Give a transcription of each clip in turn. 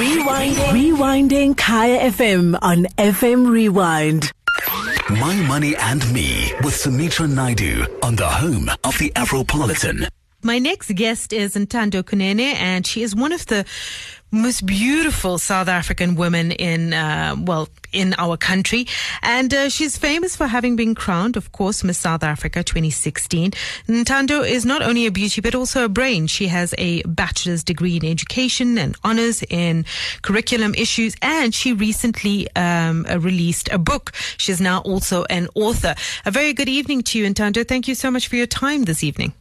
Rewinding. Rewinding Kaya FM on FM Rewind. My Money and Me with Sumitra Naidu on the home of the Afropolitan. My next guest is Ntando Kunene, and she is one of the most beautiful South African woman in, uh, well, in our country. And uh, she's famous for having been crowned, of course, Miss South Africa 2016. Ntando is not only a beauty, but also a brain. She has a bachelor's degree in education and honors in curriculum issues. And she recently um, uh, released a book. She's now also an author. A very good evening to you, Ntando. Thank you so much for your time this evening.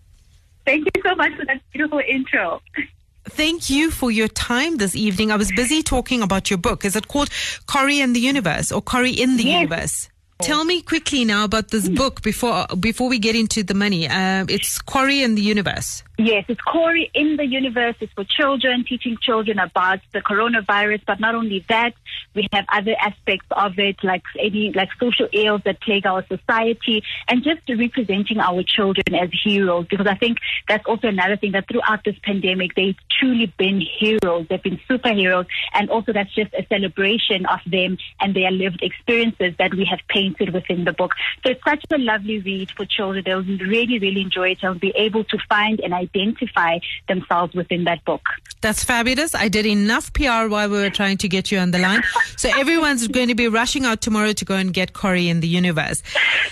Thank you so much for that beautiful intro. Thank you for your time this evening. I was busy talking about your book. Is it called Corrie and the Universe or Corrie in the Yes. Universe? Tell me quickly now about this book before before we get into the money. Uh, it's Corrie and the Universe. Yes, it's Corey in the universe. It's for children, teaching children about the coronavirus. But not only that, we have other aspects of it, like any like social ills that plague our society, and just representing our children as heroes. Because I think that's also another thing that throughout this pandemic, they've truly been heroes. They've been superheroes, and also that's just a celebration of them and their lived experiences that we have painted within the book. So it's such a lovely read for children. They'll really, really enjoy it. They'll be able to find and identify themselves within that book. That's fabulous. I did enough PR while we were trying to get you on the line. So everyone's going to be rushing out tomorrow to go and get Corey in the Universe.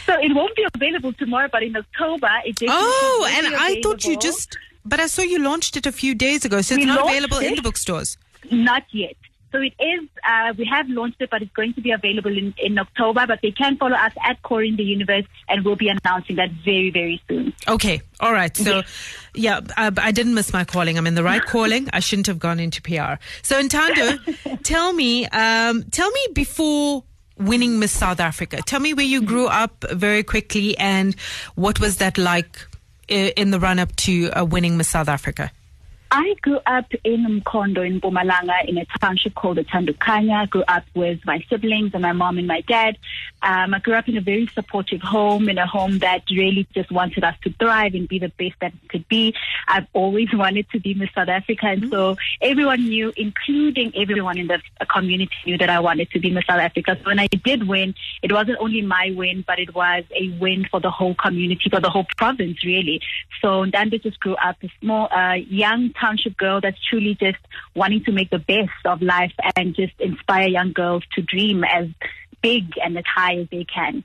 So it won't be available tomorrow, but in October, it Oh, and I thought you just, but I saw you launched it a few days ago, so it's We not available in the bookstores. Not yet. So it is, uh, we have launched it, but it's going to be available in, in October. But they can follow us at Core in the Universe, and we'll be announcing that very, very soon. Okay, all right. So, yeah, I, I didn't miss my calling. I'm in the right calling. I shouldn't have gone into PR. So, Ntando, tell me, um, tell me before winning Miss South Africa. Tell me where you grew up very quickly and what was that like in the run up to uh, winning Miss South Africa. I grew up in Mkhondo in Mpumalanga in a township called the Tandukanya. I grew up with my siblings and my mom and my dad. Um, I grew up in a very supportive home, in a home that really just wanted us to thrive and be the best that it could be. I've always wanted to be Miss South Africa, and so everyone knew, including everyone in the community, knew that I wanted to be Miss South Africa. So when I did win, it wasn't only my win, but it was a win for the whole community, for the whole province, really. So Ntando just grew up a small, uh, young township girl that's truly just wanting to make the best of life and just inspire young girls to dream as big and as high as they can.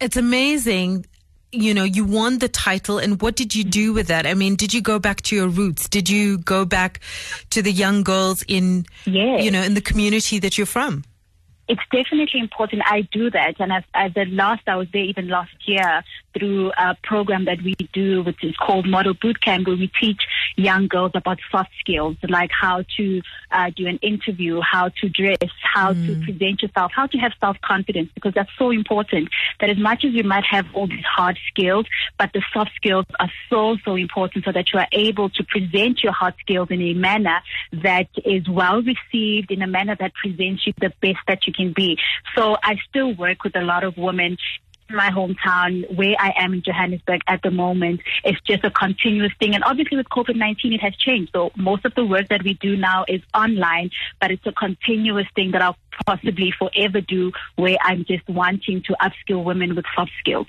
It's amazing. You know, you won the title, and what did you do with that? I mean, did you go back to your roots? Did you go back to the young girls in, Yes. you know, in the community that you're from? it's definitely important. I do that, and I've, the last I was there even last year through a program that we do, which is called Model Boot Camp, where we teach young girls about soft skills, like how to uh, do an interview, how to dress, how to present yourself, how to have self confidence, because that's so important. That as much as you might have all these hard skills, but the soft skills are so so important, so that you are able to present your hard skills in a manner that is well received, in a manner that presents you the best that you can be. So I still work with a lot of women my hometown where I am in Johannesburg at the moment. It's just a continuous thing. And obviously with COVID-19, it has changed. So most of the work that we do now is online, but it's a continuous thing that I'll possibly forever do where I'm just wanting to upskill women with soft skills.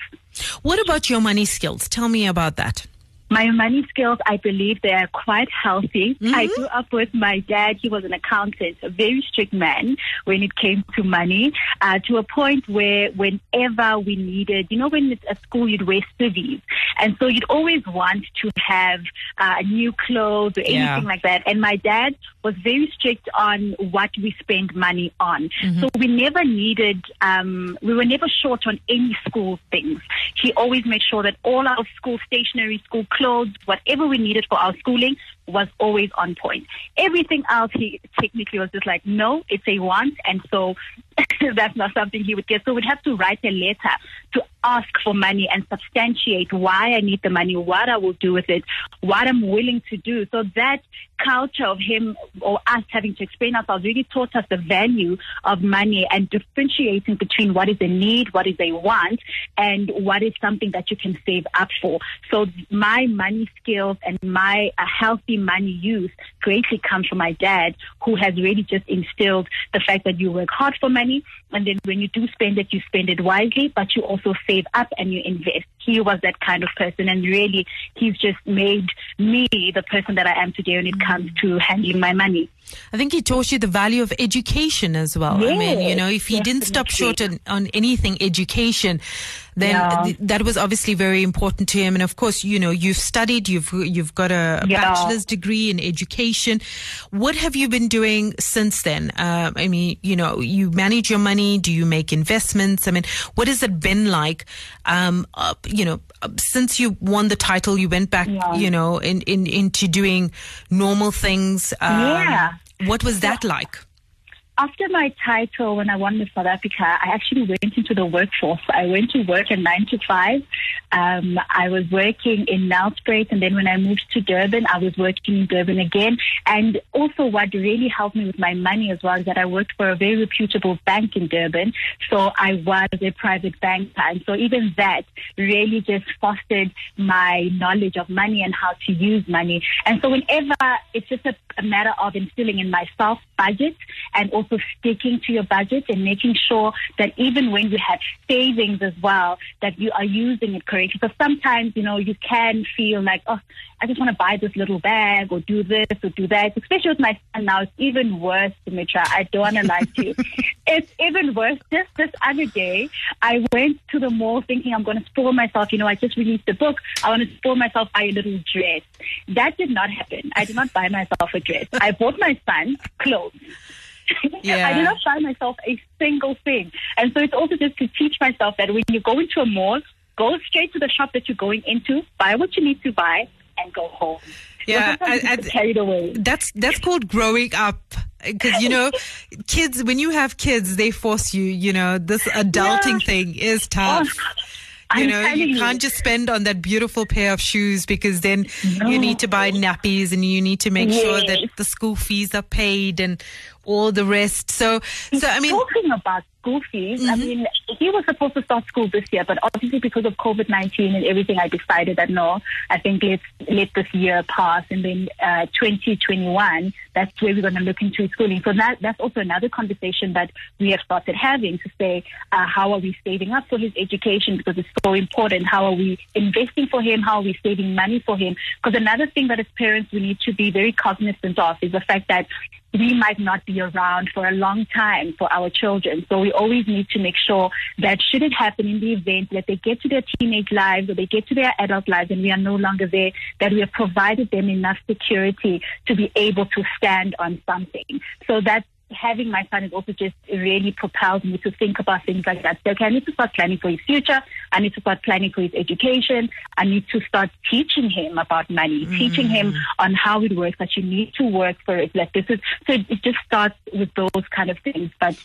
What about your money skills? Tell me about that. My money skills, I believe they are quite healthy. I grew up with my dad. He was an accountant, a very strict man when it came to money, uh, to a point where whenever we needed, you know, when it's at school, you'd wear civvies. And so you'd always want to have uh, new clothes or anything Yeah. like that. And my dad was very strict on what we spend money on. So we never needed, um, we were never short on any school things. He always made sure that all our school stationery, school clothes, whatever we needed for our schooling was always on point. Everything else, he technically was just like, no, it's a want. And so that's not something he would get. So we'd have to write a letter to ask for money and substantiate why I need the money, what I will do with it, what I'm willing to do. So that culture of him or us having to explain ourselves really taught us the value of money and differentiating between what is a need, what is a want, and what is something that you can save up for. So my money skills and my uh, healthy money use greatly comes from my dad, who has really just instilled the fact that you work hard for money, and then when you do spend it, you spend it wisely, but you also save up and you invest. He was that kind of person, and really, he's just made me the person that I am today when it comes to handling my money. I think he taught you the value of education as well. I mean, you know, if he didn't stop short on, on anything education, then Yeah. th- that was obviously very important to him. And of course, you know, you've studied, you've you've got a, a Yeah. bachelor's degree in education. What have you been doing since then? Uh, I mean, you know, you manage your money. Do you make investments? I mean, what has it been like? Um, uh, you know, since you won the title, you went back, Yeah. you know, in, in into doing normal things. Um, Yeah. What was that like? After my title, when I won Miss South Africa, I actually went into the workforce. I went to work at nine to five. Um, I was working in Nelspruit, and then when I moved to Durban, I was working in Durban again. And also, what really helped me with my money as well is that I worked for a very reputable bank in Durban. So I was a private banker, and so even that really just fostered my knowledge of money and how to use money. And so whenever it's just a, a matter of instilling in myself budget and also sticking to your budget and making sure that even when you have savings as well, that you are using it correctly. Because sometimes, you know, you can feel like, oh, I just want to buy this little bag or do this or do that. Especially with my son now, it's even worse, Sumitra. I don't want to lie to you. It's even worse. Just this other day, I went to the mall thinking I'm going to spoil myself. You know, I just released a book. I want to spoil myself by a little dress. That did not happen. I did not buy myself a dress. I bought my son clothes. Yeah. I did not buy myself a single thing. And so it's also just to teach myself that when you go into a mall, go straight to the shop that you're going into, buy what you need to buy, and go home. Yeah, Because I- I- carried away. That's that's called growing up. Because you know, kids when you have kids, they force you. You know, this adulting Yeah. thing is oh, tough. you I'm know, you you. can't just spend on that beautiful pair of shoes because then you need to buy nappies and you need to make sure that the school fees are paid and all the rest. So, so I mean, talking about school fees, I Mhm. mean, he was supposed to start school this year, but obviously because of COVID nineteen and everything, I decided that no, I think let's let this year pass, and then uh, twenty twenty one, that's where we're going to look into schooling. So that that's also another conversation that we have started having to say uh, how are we saving up for his education because it's so important. How are we investing for him? How are we saving money for him? Because another thing that as parents we need to be very cognizant of is the fact that we might not be around for a long time for our children. So we always need to make sure that should it happen in the event that they get to their teenage lives or they get to their adult lives and we are no longer there, that we have provided them enough security to be able to stand on something. So that having my son is also just really propelled me to think about things like that. So, okay, I need to start planning for his future. I need to start planning for his education. I need to start teaching him about money, teaching him on how it works, that you need to work for it. Like this is, so it, just starts with those kind of things. But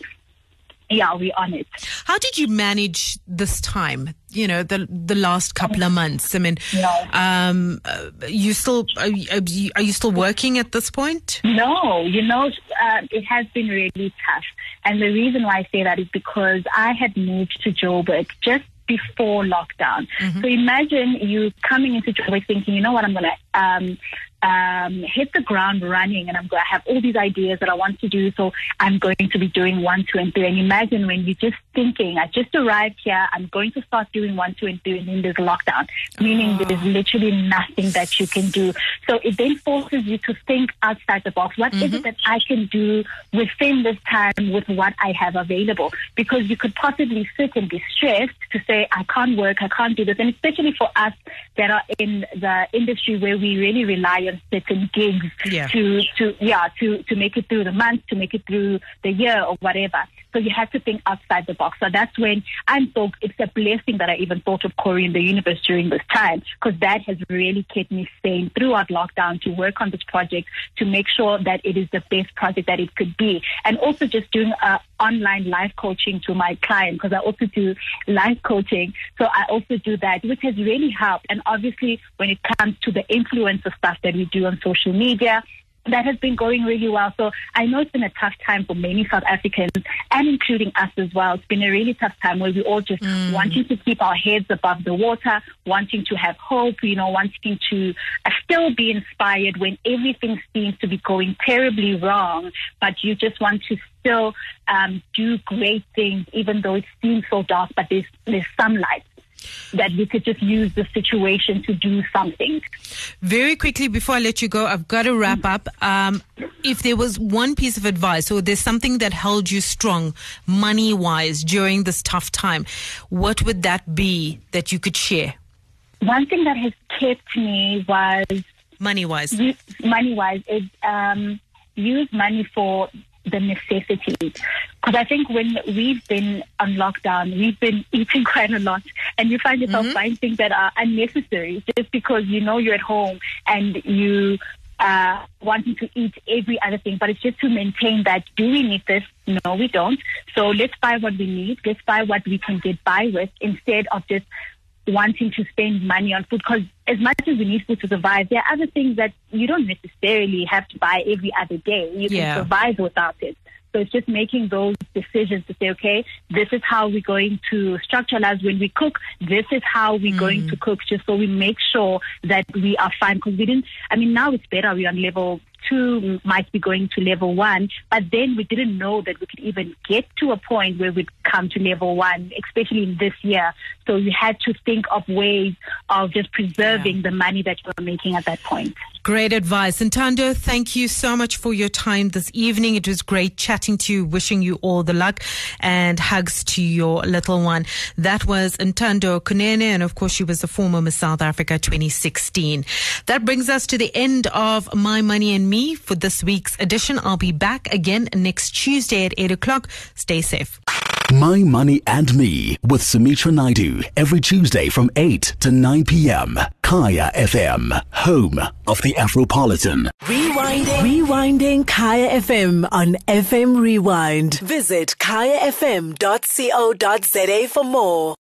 yeah, we're on it. how did you manage this time? You know, the the last couple of months. I mean, Yeah. um, uh, you still are you- are you still working at this point? No, you know, uh, it has been really tough. And the reason why I say that is because I had moved to Joburg just before lockdown. So imagine you coming into Joburg thinking, you know what, I'm going to um, um, hit the ground running and I'm going to have all these ideas that I want to do. So I'm going to be doing one, two, and three. And imagine when you're just thinking, I just arrived here, I'm going to start doing one, two, and three, and then there's lockdown, meaning there's literally nothing that you can do. So it then forces you to think outside the box. What is it that I can do within this time with what I have available? Because you could possibly sit and be stressed to say, I can't work, I can't do this. And especially for us that are in the industry where we really rely certain gigs Yeah. to, to, yeah, to, to make it through the month, to make it through the year or whatever. So you have to think outside the box. So that's when I'm so, it's a blessing that I even thought of Corey in the universe during this time because that has really kept me sane throughout lockdown to work on this project to make sure that it is the best project that it could be. And also just doing uh, online life coaching to my clients because I also do life coaching. So I also do that, which has really helped. And obviously, when it comes to the influencer stuff that we do on social media, that has been going really well. So I know it's been a tough time for many South Africans and including us as well. It's been a really tough time where we all just mm. wanting to keep our heads above the water, wanting to have hope, you know, wanting to uh, still be inspired when everything seems to be going terribly wrong, but you just want to still um, do great things, even though it seems so dark, but there's, there's some light that we could just use the situation to do something. Very quickly, before I let you go, I've got to wrap up. Um, if there was one piece of advice or there's something that held you strong money wise during this tough time, what would that be that you could share? One thing that has kept me was money wise. Money wise is um, use money for the necessities. Because I think when we've been on lockdown, we've been eating quite a lot, and you find yourself mm-hmm. buying things that are unnecessary just because you know you're at home and you uh, wanting to eat every other thing, but it's just to maintain that do we need this? No, we don't. So let's buy what we need. Let's buy what we can get by with instead of just wanting to spend money on food because as much as we need food to survive, there are other things that you don't necessarily have to buy every other day. You yeah. can survive without it. So it's just making those decisions to say, okay, this is how we're going to structure lives when we cook. This is how we're mm. going to cook, just so we make sure that we are fine. Because we didn't. I mean, now it's better. We're on level two, might be going to level one, but then we didn't know that we could even get to a point where we'd come to level one, especially in this year. So we had to think of ways of just preserving yeah. the money that we were making at that point. Great advice. Ntando, thank you so much for your time this evening. It was great chatting to you, wishing you all the luck and hugs to your little one. That was Ntando Kunene, and of course, she was the former Miss South Africa 2016. That brings us to the end of My Money and Me for this week's edition. I'll be back again next Tuesday at 8 o'clock. Stay safe. My Money and Me with Sumitra Naidu every Tuesday from 8 to 9 p.m. Kaya FM, home of the Afropolitan. Rewinding. Rewinding Kaya FM on FM Rewind. Visit kayafm.co.za for more.